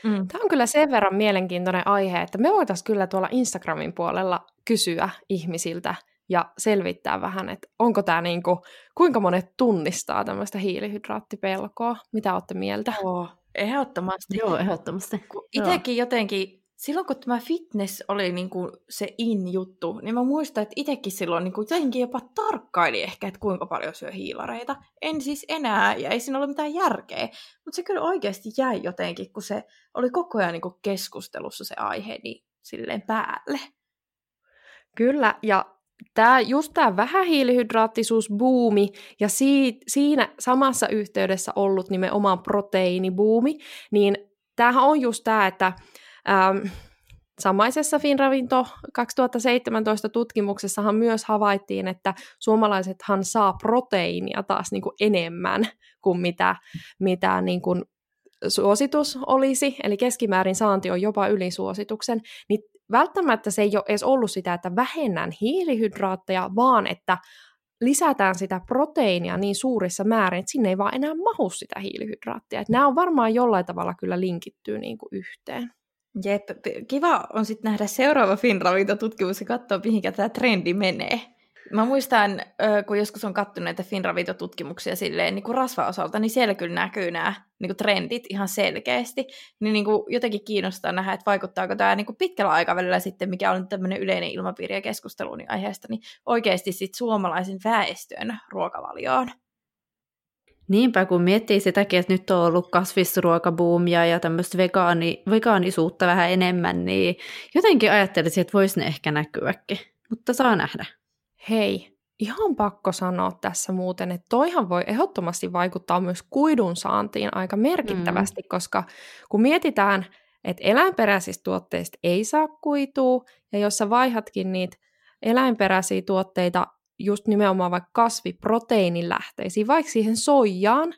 Mm. Tämä on kyllä sen verran mielenkiintoinen aihe, että me voitaisiin kyllä tuolla Instagramin puolella kysyä ihmisiltä, ja selvittää vähän, että onko tämä niinku, kuinka monet tunnistaa tämmöistä hiilihydraattipelkoa. Mitä olette mieltä? Joo, ehdottomasti. Joo, ehdottomasti. Itsekin jotenkin, silloin kun tämä fitness oli niinku se in-juttu, niin mä muistan, että itsekin silloin niinku jotenkin jopa tarkkaili ehkä, että kuinka paljon syö hiilareita. En siis enää, ja ei siinä ole mitään järkeä. Mutta se kyllä oikeasti jäi jotenkin, kun se oli koko ajan niinku keskustelussa se aihe, niin silleen päälle. Kyllä, ja tämä, just tämä vähähiilihydraattisuusbuumi ja sii, siinä samassa yhteydessä ollut nimenomaan proteiinibuumi, niin tämähän on just tämä, että ähm, samaisessa Finravinto 2017 tutkimuksessahan myös havaittiin, että suomalaisethan saa proteiinia taas niin kuin enemmän kuin mitä, mitä niin kuin suositus olisi, eli keskimäärin saanti on jopa yli suosituksen, niin välttämättä se ei ole edes ollut sitä, että vähennän hiilihydraatteja, vaan että lisätään sitä proteiinia niin suurissa määrin, että sinne ei vaan enää mahu sitä hiilihydraattia. Että nämä on varmaan jollain tavalla kyllä linkittyy niin kuin yhteen. Jep, kiva on sitten nähdä seuraava Finravinto-tutkimus ja katsoa, mihinkä tämä trendi menee. Mä muistan, kun joskus on katsonut näitä Finravito-tutkimuksia silleen niin kuin rasvaosalta, niin siellä kyllä näkyy nämä niin kuin trendit ihan selkeästi. Niin, niin jotenkin kiinnostaa nähdä, että vaikuttaako tämä niin pitkällä aikavälillä sitten, mikä on tämmöinen yleinen ilmapiiri ja keskustelu niin aiheesta, niin oikeasti sitten suomalaisen väestön ruokavalioon. Niinpä, kun miettii sitäkin, että nyt on ollut kasvisruokabuumia ja tämmöistä vegaani, vegaanisuutta vähän enemmän, niin jotenkin ajattelisin, että voisi ne ehkä näkyäkin. Mutta saa nähdä. Hei, ihan pakko sanoa tässä muuten, että toihan voi ehdottomasti vaikuttaa myös kuidun saantiin aika merkittävästi, mm. koska kun mietitään, että eläinperäisistä tuotteista ei saa kuitua, ja jos sä vaihatkin niitä eläinperäisiä tuotteita just nimenomaan vaikka kasviproteiinilähteisiin, vaikka siihen soijaan,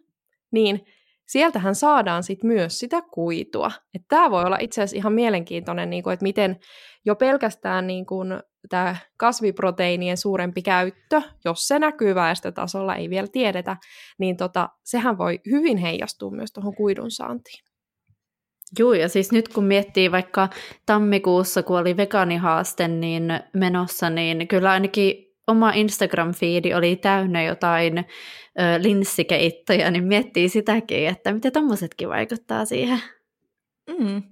niin sieltähän saadaan sit myös sitä kuitua. Tämä voi olla itse asiassa ihan mielenkiintoinen, niin kuin, että miten jo pelkästään niin kuin, tämä kasviproteiinien suurempi käyttö, jos se näkyy väestötasolla, ei vielä tiedetä, niin tota, sehän voi hyvin heijastua myös tuohon kuidun saantiin. Joo, ja siis nyt kun miettii vaikka tammikuussa, kun oli vegaanihaaste niin menossa, niin kyllä ainakin oma Instagram-fiidi oli täynnä jotain ö, linssikeittoja, niin miettii sitäkin, että miten tommosetkin vaikuttaa siihen. Mm,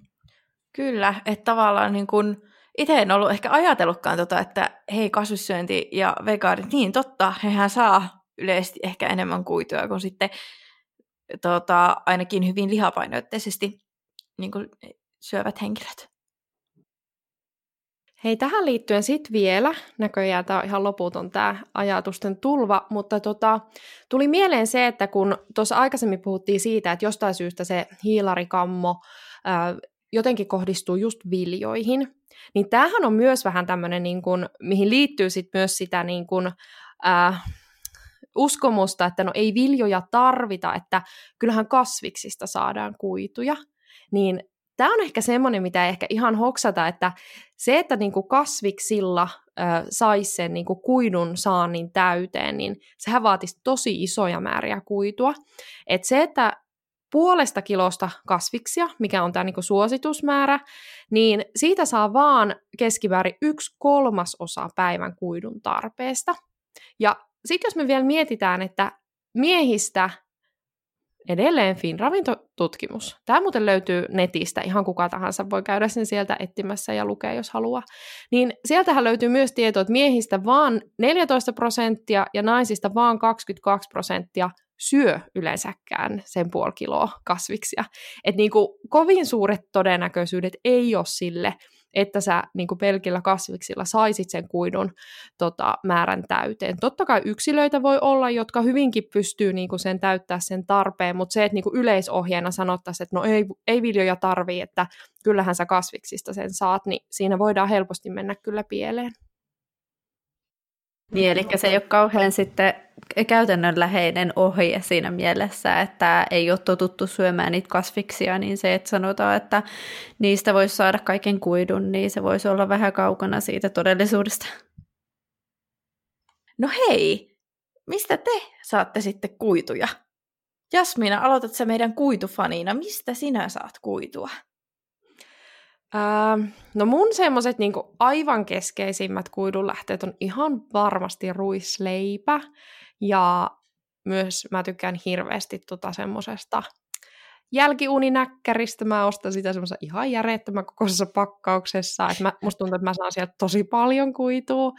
kyllä, että tavallaan niin kun, itse en ollut ehkä ajatellutkaan tota, että hei kasvissyönti ja vegaanit, niin totta, hehän saa yleisesti ehkä enemmän kuitua kuin sitten tota, ainakin hyvin lihapainoitteisesti niin syövät henkilöt. Hei, tähän liittyen sitten vielä, näköjään tämä on ihan loputon tämä ajatusten tulva, mutta tota, tuli mieleen se, että kun tuossa aikaisemmin puhuttiin siitä, että jostain syystä se hiilarikammo jotenkin kohdistuu just viljoihin, niin tämähän on myös vähän tämmöinen, niin kun, mihin liittyy sitten myös sitä niin kun, ää, uskomusta, että no ei viljoja tarvita, että kyllähän kasviksista saadaan kuituja, niin tämä on ehkä semmoinen, mitä ei ehkä ihan hoksata, että se, että niinku kasviksilla ö, saisi sen niinku kuidun saannin täyteen, niin sehän vaatisi tosi isoja määriä kuitua. Et se, että puolesta kilosta kasviksia, mikä on tämä niinku suositusmäärä, niin siitä saa vaan keskimäärin yksi kolmasosa päivän kuidun tarpeesta. Ja sitten jos me vielä mietitään, että miehistä edelleen Finravintotutkimus. Tämä muuten löytyy netistä, ihan kuka tahansa voi käydä sen sieltä etsimässä ja lukea, jos haluaa. Niin sieltähän löytyy myös tieto, että miehistä vaan 14 prosenttia ja naisista vaan 22 prosenttia syö yleensäkään sen puoli kiloa kasviksia. Että niin kovin suuret todennäköisyydet ei ole sille, että sä niin kuin pelkillä kasviksilla saisit sen kuidun tota, määrän täyteen. Totta kai yksilöitä voi olla, jotka hyvinkin pystyy niin kuin sen täyttää sen tarpeen, mutta se, että niin kuin yleisohjeena sanottaisiin, että no ei, ei viljoja tarvii, että kyllähän sä kasviksista sen saat, niin siinä voidaan helposti mennä kyllä pieleen. Niin, eli se ei ole kauhean sitten käytännönläheinen ohje siinä mielessä, että ei ole totuttu syömään niitä kasviksia, niin se, että sanotaan, että niistä voisi saada kaiken kuidun, niin se voisi olla vähän kaukana siitä todellisuudesta. No hei, mistä te saatte sitten kuituja? Jasmina, aloitat sä meidän kuitufaniina. Mistä sinä saat kuitua? Ää, no mun semmoiset niinku aivan keskeisimmät kuidunlähteet on ihan varmasti ruisleipä ja myös mä tykkään hirveästi tota semmosesta jälkiuninäkkäristä. Mä ostan sitä semmoisessa ihan järjettömän kokoisessa pakkauksessa. Et mä, musta tuntuu, että mä saan sieltä tosi paljon kuitua.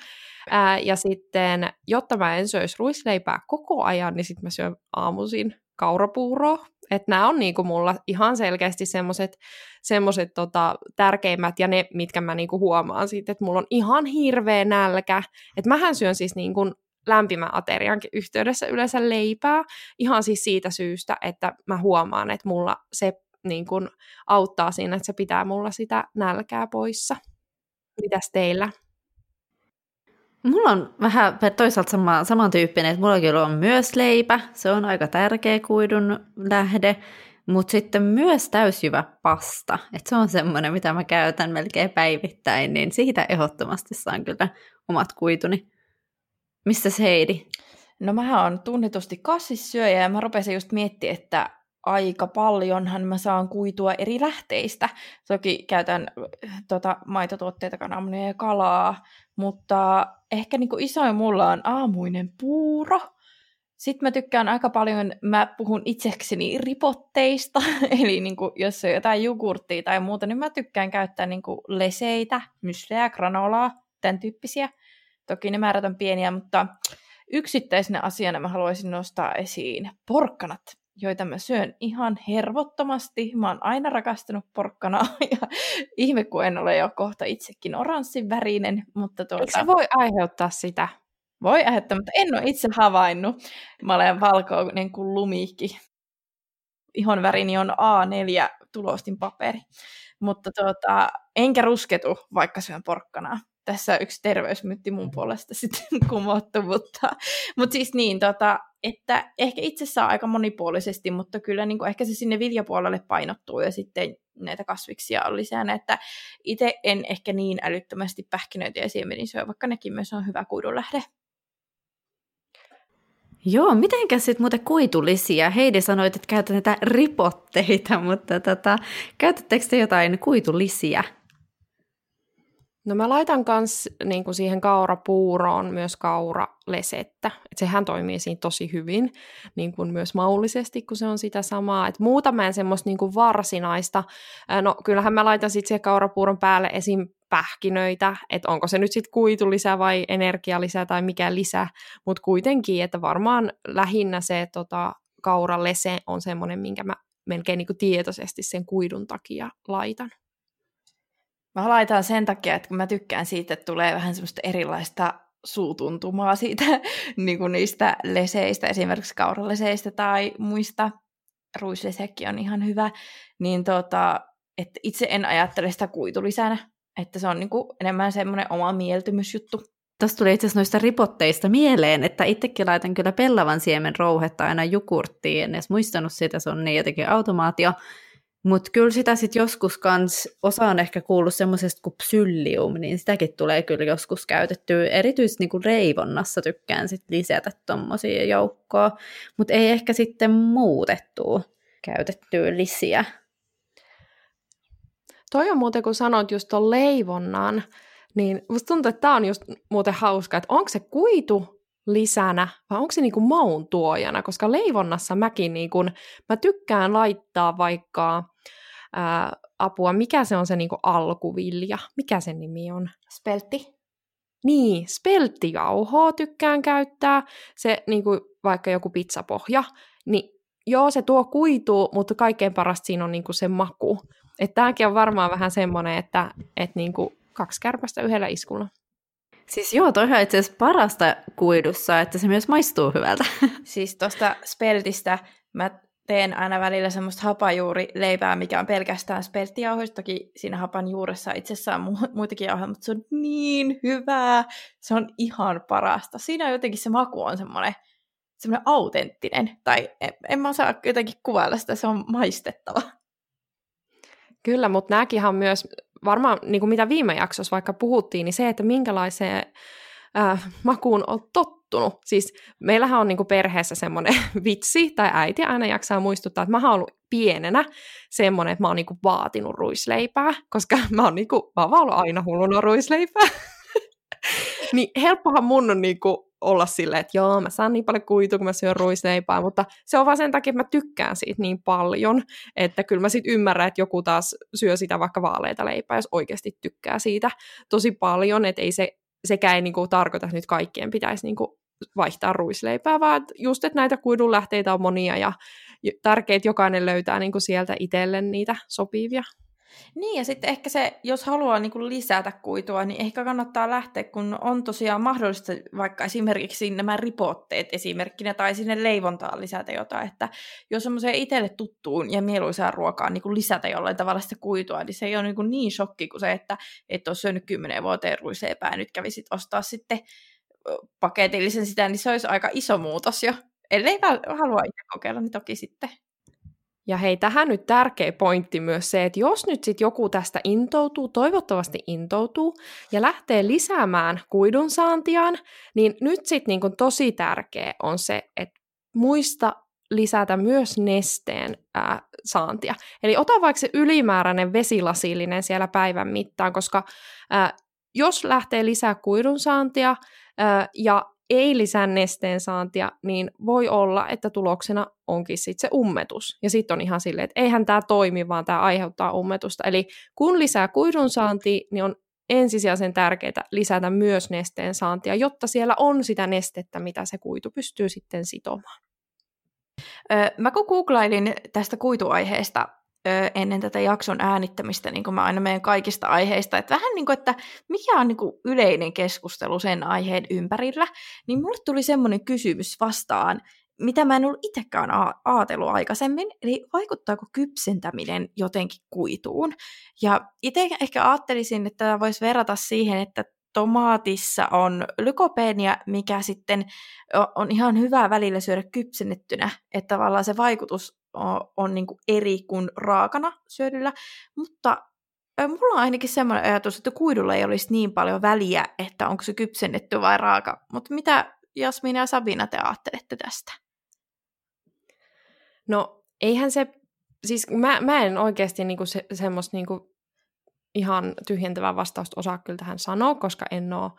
Ää, ja sitten, jotta mä en söisi ruisleipää koko ajan, niin sitten mä syön aamuisin kaurapuuroa. Että nämä on niinku mulla ihan selkeästi semmoiset semmoset tota, tärkeimmät ja ne, mitkä mä niinku huomaan siitä, että mulla on ihan hirveä nälkä. Että mähän syön siis niinku lämpimän ateriankin yhteydessä yleensä leipää, ihan siis siitä syystä, että mä huomaan, että mulla se niin kun auttaa siinä, että se pitää mulla sitä nälkää poissa. Mitäs teillä? Mulla on vähän toisaalta sama, samantyyppinen, että mulla kyllä on myös leipä, se on aika tärkeä kuidun lähde, mutta sitten myös täysjyvä pasta, että se on semmoinen, mitä mä käytän melkein päivittäin, niin siitä ehdottomasti saan kyllä omat kuituni. Mistä se Heidi? No mä oon tunnetusti kassissyöjä ja mä rupesin just miettimään, että aika paljonhan mä saan kuitua eri lähteistä. Toki käytän tota, maitotuotteita, kananmunia ja kalaa, mutta ehkä niin isoin mulla on aamuinen puuro. Sitten mä tykkään aika paljon, mä puhun itsekseni ripotteista, eli niin kuin, jos on jotain jogurttia tai muuta, niin mä tykkään käyttää niin kuin leseitä, mysleä, granolaa, tämän tyyppisiä. Toki ne määrät on pieniä, mutta yksittäisenä asiana mä haluaisin nostaa esiin porkkanat, joita mä syön ihan hervottomasti. Mä oon aina rakastanut porkkanaa ja ihme, kun en ole jo kohta itsekin oranssin värinen. Mutta tuota... Eikö se voi aiheuttaa sitä? Voi aiheuttaa, mutta en ole itse havainnut. Mä olen valkoinen kuin lumikki. Ihon värini on A4 tulostin paperi. Mutta tuota, enkä rusketu, vaikka syön porkkanaa tässä yksi terveysmytti mun puolesta sitten kumottu, mutta, mutta siis niin, tota, että ehkä itse saa aika monipuolisesti, mutta kyllä niin kuin ehkä se sinne viljapuolelle painottuu ja sitten näitä kasviksia on lisää, että itse en ehkä niin älyttömästi pähkinöitä ja siemeniä syö, vaikka nekin myös on hyvä kuidunlähde. Joo, mitenkä sitten muuten kuitulisia? Heidi sanoi, että käytät näitä ripotteita, mutta tota, käytättekö te jotain kuitulisia? No mä laitan kans niin kuin siihen kaurapuuroon myös kauralesettä. Et sehän toimii siinä tosi hyvin, niin kuin myös maullisesti, kun se on sitä samaa. Et muuta mä en semmoista niin kuin varsinaista. No kyllähän mä laitan sitten siihen kaurapuuron päälle esim. pähkinöitä, että onko se nyt sitten kuitulisä vai energialisä tai mikä lisä. Mutta kuitenkin, että varmaan lähinnä se tota, kauralese on semmoinen, minkä mä melkein niin kuin tietoisesti sen kuidun takia laitan. Mä laitan sen takia, että kun mä tykkään siitä, että tulee vähän semmoista erilaista suutuntumaa siitä niin kuin niistä leseistä, esimerkiksi kauraleseistä tai muista. Ruislesekki on ihan hyvä. Niin tota, että itse en ajattele sitä kuitulisänä, että se on niin kuin enemmän semmoinen oma mieltymysjuttu. Tuossa tuli itse asiassa noista ripotteista mieleen, että itsekin laitan kyllä pellavan siemen rouhetta aina jukurttiin, en edes muistanut sitä, se on niin jotenkin automaatio. Mutta kyllä sitä sitten joskus kans, osa on ehkä kuullut semmoisesta kuin psyllium, niin sitäkin tulee kyllä joskus käytettyä. Erityisesti niinku reivonnassa tykkään sit lisätä tuommoisia joukkoa, mutta ei ehkä sitten muutettua käytettyä lisiä. Toi on muuten, kun sanoit just tuon leivonnan, niin musta tuntuu, että tämä on just muuten hauska, että onko se kuitu lisänä vai onko se niinku maun tuojana, koska leivonnassa mäkin niinku, mä tykkään laittaa vaikka ää, apua, mikä se on se niinku alkuvilja, mikä sen nimi on? Speltti. Niin, spelttijauhoa tykkään käyttää, se niinku vaikka joku pizzapohja, niin joo, se tuo kuituu, mutta kaikkein parasta siinä on niinku se maku. Että tämäkin on varmaan vähän semmoinen, että et niinku kaksi kärpästä yhdellä iskulla. Siis joo, toi on itse asiassa parasta kuidussa, että se myös maistuu hyvältä. Siis tuosta speltistä mä teen aina välillä semmoista hapajuurileipää, mikä on pelkästään spelttijauhoista. Toki siinä hapan juuressa itsessään mu- muitakin jauhoja, mutta se on niin hyvää. Se on ihan parasta. Siinä jotenkin se maku on semmoinen, semmoinen autenttinen. Tai en, en mä osaa jotenkin kuvailla sitä, se on maistettava. Kyllä, mutta nämäkin on myös varmaan niin kuin mitä viime jaksossa vaikka puhuttiin, niin se, että minkälaiseen äh, makuun on tottunut. Siis meillähän on niin kuin perheessä semmoinen vitsi, tai äiti aina jaksaa muistuttaa, että mä oon ollut pienenä semmoinen, että mä oon niin kuin vaatinut ruisleipää, koska mä oon, niin kuin, mä oon ollut aina hulluna ruisleipää. niin helppohan mun on niin kuin olla silleen, että joo, mä saan niin paljon kuitua, kun mä syön ruisleipää, mutta se on vaan sen takia, että mä tykkään siitä niin paljon, että kyllä mä sitten ymmärrän, että joku taas syö sitä vaikka vaaleita leipää, jos oikeasti tykkää siitä tosi paljon, että ei se, sekään ei niinku tarkoita, että nyt kaikkien pitäisi niinku vaihtaa ruisleipää, vaan just, että näitä kuidunlähteitä on monia ja tärkeää, että jokainen löytää niinku sieltä itselle niitä sopivia. Niin, ja sitten ehkä se, jos haluaa niin kuin lisätä kuitua, niin ehkä kannattaa lähteä, kun on tosiaan mahdollista vaikka esimerkiksi nämä ripotteet esimerkkinä, tai sinne leivontaan lisätä jotain, että jos semmoiseen itselle tuttuun ja mieluisaan ruokaan niin kuin lisätä jollain tavalla sitä kuitua, niin se ei ole niin, kuin niin shokki kuin se, että et ole syönyt kymmenen vuoteen ruiseepää, nyt kävisit ostaa sitten paketillisen sitä, niin se olisi aika iso muutos jo. Ellei halua itse kokeilla, niin toki sitten ja hei, tähän nyt tärkeä pointti myös se, että jos nyt sitten joku tästä intoutuu, toivottavasti intoutuu, ja lähtee lisäämään kuidun saantiaan, niin nyt sitten niin tosi tärkeä on se, että muista lisätä myös nesteen ää, saantia. Eli ota vaikka se ylimääräinen vesilasillinen siellä päivän mittaan, koska ää, jos lähtee lisää kuidun saantia ää, ja ei lisää nesteen saantia, niin voi olla, että tuloksena onkin sitten se ummetus. Ja sitten on ihan silleen, että eihän tämä toimi, vaan tämä aiheuttaa ummetusta. Eli kun lisää kuidun saantia, niin on ensisijaisen tärkeää lisätä myös nesteen saantia, jotta siellä on sitä nestettä, mitä se kuitu pystyy sitten sitomaan. Mä kun googlailin tästä kuituaiheesta ennen tätä jakson äänittämistä, niin kuin mä aina menen kaikista aiheista, että vähän niin kuin, että mikä on niin kuin yleinen keskustelu sen aiheen ympärillä, niin mulle tuli semmoinen kysymys vastaan, mitä mä en ollut itsekään ajatellut aikaisemmin, eli vaikuttaako kypsentäminen jotenkin kuituun? Ja itse ehkä ajattelisin, että tämä voisi verrata siihen, että tomaatissa on lykopeenia, mikä sitten on ihan hyvä välillä syödä kypsennettynä, että tavallaan se vaikutus on, niin kuin eri kuin raakana syödyllä, mutta mulla on ainakin semmoinen ajatus, että kuidulla ei olisi niin paljon väliä, että onko se kypsennetty vai raaka. Mutta mitä Jasmina ja Sabina te ajattelette tästä? No eihän se, siis mä, mä en oikeasti niinku se, semmoista niinku ihan tyhjentävää vastausta osaa kyllä tähän sanoa, koska en ole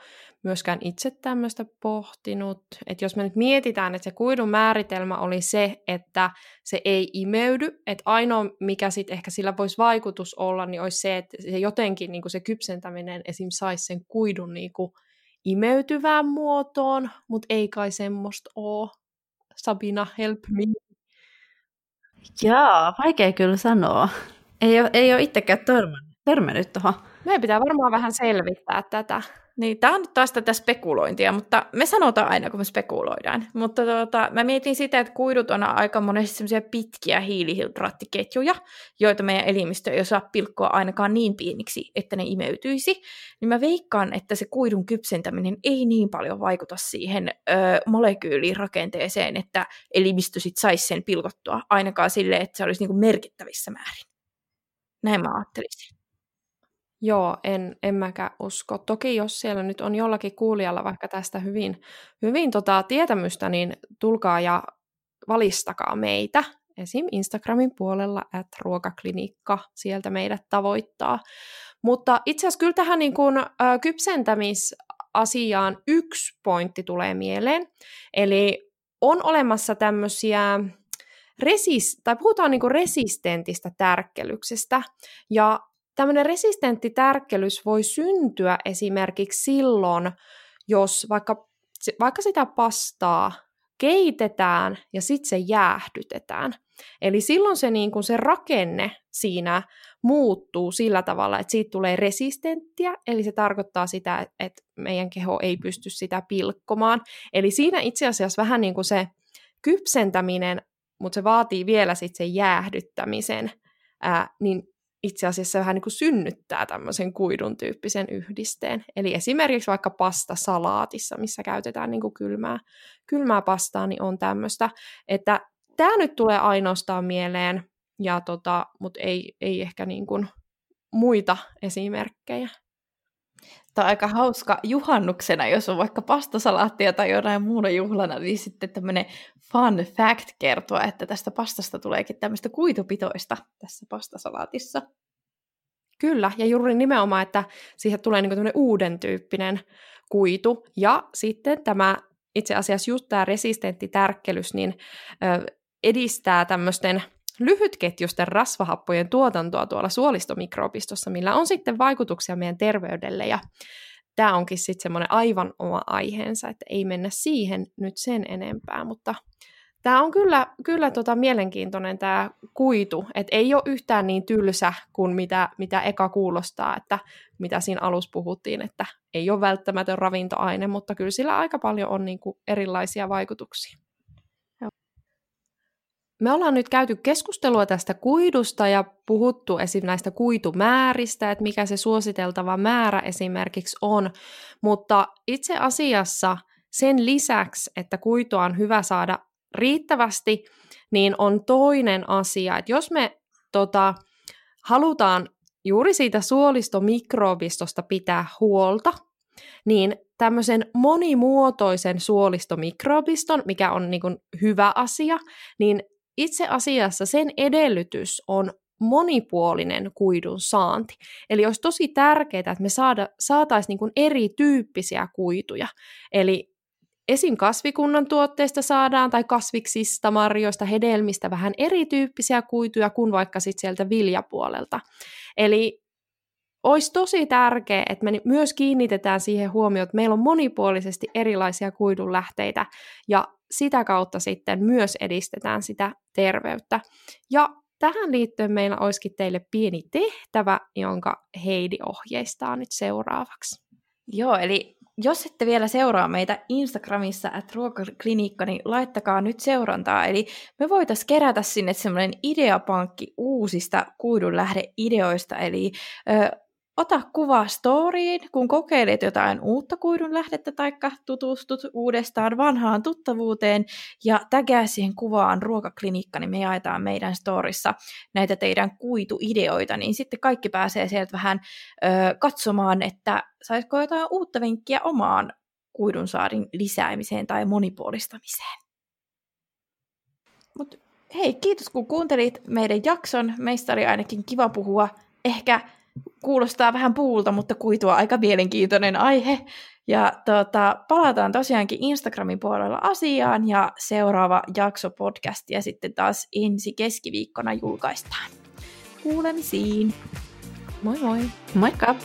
myöskään itse tämmöistä pohtinut. Että jos me nyt mietitään, että se kuidun määritelmä oli se, että se ei imeydy, että ainoa mikä sitten ehkä sillä voisi vaikutus olla, niin olisi se, että se jotenkin niin kuin se kypsentäminen esim. saisi sen kuidun niin kuin imeytyvään muotoon, mutta ei kai semmoista ole. Sabina, help me. Jaa, vaikea kyllä sanoa. Ei ole, ei ole itsekään törmännyt törmännyt tuohon. Meidän pitää varmaan vähän selvittää tätä. Niin, tämä on nyt taas tätä spekulointia, mutta me sanotaan aina, kun me spekuloidaan. Mutta tuota, mä mietin sitä, että kuidut on aika monesti semmoisia pitkiä hiilihydraattiketjuja, joita meidän elimistö ei osaa pilkkoa ainakaan niin pieniksi, että ne imeytyisi. Niin mä veikkaan, että se kuidun kypsentäminen ei niin paljon vaikuta siihen ö, molekyylirakenteeseen, että elimistö sit saisi sen pilkottua ainakaan sille, että se olisi niinku merkittävissä määrin. Näin mä ajattelisin. Joo, en, en mäkään usko. Toki jos siellä nyt on jollakin kuulijalla vaikka tästä hyvin, hyvin tota tietämystä, niin tulkaa ja valistakaa meitä. Esim. Instagramin puolella, että ruokaklinikka sieltä meidät tavoittaa. Mutta itse asiassa kyllä tähän niin kuin, ä, kypsentämisasiaan yksi pointti tulee mieleen. Eli on olemassa tämmöisiä resis, tai puhutaan niin resistentistä tärkkelyksestä, ja tämmöinen resistentti tärkkelys voi syntyä esimerkiksi silloin, jos vaikka, vaikka sitä pastaa keitetään ja sitten se jäähdytetään. Eli silloin se, niin kun se rakenne siinä muuttuu sillä tavalla, että siitä tulee resistenttiä, eli se tarkoittaa sitä, että meidän keho ei pysty sitä pilkkomaan. Eli siinä itse asiassa vähän niin kuin se kypsentäminen, mutta se vaatii vielä sitten sen jäähdyttämisen, ää, niin itse asiassa vähän niin kuin synnyttää tämmöisen kuidun tyyppisen yhdisteen. Eli esimerkiksi vaikka pasta salaatissa, missä käytetään niin kuin kylmää, kylmää pastaa, niin on tämmöistä, että tämä nyt tulee ainoastaan mieleen, ja tota, mutta ei, ei ehkä niin kuin muita esimerkkejä. Tämä on aika hauska juhannuksena, jos on vaikka pastasalaattia tai jotain muuta juhlana, niin sitten tämmöinen fun fact kertoa, että tästä pastasta tuleekin tämmöistä kuitupitoista tässä pastasalaatissa. Kyllä, ja juuri nimenomaan, että siihen tulee niin tämmöinen uuden tyyppinen kuitu. Ja sitten tämä itse asiassa just tämä resistentti tärkkelys, niin ö, edistää tämmöisten lyhytketjusten rasvahappojen tuotantoa tuolla suolistomikrobistossa, millä on sitten vaikutuksia meidän terveydelle ja tämä onkin sitten semmoinen aivan oma aiheensa, että ei mennä siihen nyt sen enempää, mutta Tämä on kyllä, kyllä tota mielenkiintoinen tämä kuitu, että ei ole yhtään niin tylsä kuin mitä, mitä eka kuulostaa, että mitä siinä alussa puhuttiin, että ei ole välttämätön ravintoaine, mutta kyllä sillä aika paljon on niin kuin erilaisia vaikutuksia. Me ollaan nyt käyty keskustelua tästä kuidusta ja puhuttu esim. näistä kuitumääristä, että mikä se suositeltava määrä esimerkiksi on, mutta itse asiassa sen lisäksi, että kuitua on hyvä saada riittävästi, niin on toinen asia, että jos me tota, halutaan juuri siitä suolistomikrobistosta pitää huolta, niin tämmöisen monimuotoisen suolistomikrobiston, mikä on niin kuin hyvä asia, niin itse asiassa sen edellytys on monipuolinen kuidun saanti. Eli olisi tosi tärkeää, että me saada, saataisiin niin erityyppisiä kuituja. Eli esim. kasvikunnan tuotteista saadaan tai kasviksista, marjoista, hedelmistä vähän erityyppisiä kuituja kuin vaikka sit sieltä viljapuolelta. Eli olisi tosi tärkeää, että me myös kiinnitetään siihen huomioon, että meillä on monipuolisesti erilaisia kuidunlähteitä ja sitä kautta sitten myös edistetään sitä terveyttä. Ja tähän liittyen meillä olisikin teille pieni tehtävä, jonka Heidi ohjeistaa nyt seuraavaksi. Joo, eli jos ette vielä seuraa meitä Instagramissa at ruokaklinikka, niin laittakaa nyt seurantaa. Eli me voitaisiin kerätä sinne semmoinen ideapankki uusista kuidunlähdeideoista. Eli ö, ota kuva storyin, kun kokeilet jotain uutta kuidun lähdettä tai tutustut uudestaan vanhaan tuttavuuteen ja tägää siihen kuvaan ruokaklinikka, niin me jaetaan meidän storissa näitä teidän kuituideoita, niin sitten kaikki pääsee sieltä vähän ö, katsomaan, että saisiko jotain uutta vinkkiä omaan kuidun saadin lisäämiseen tai monipuolistamiseen. Mut hei, kiitos kun kuuntelit meidän jakson. Meistä oli ainakin kiva puhua ehkä kuulostaa vähän puulta, mutta kuitua aika mielenkiintoinen aihe. Ja tota, palataan tosiaankin Instagramin puolella asiaan ja seuraava jakso podcastia sitten taas ensi keskiviikkona julkaistaan. Kuulemisiin! Moi moi! Moikka!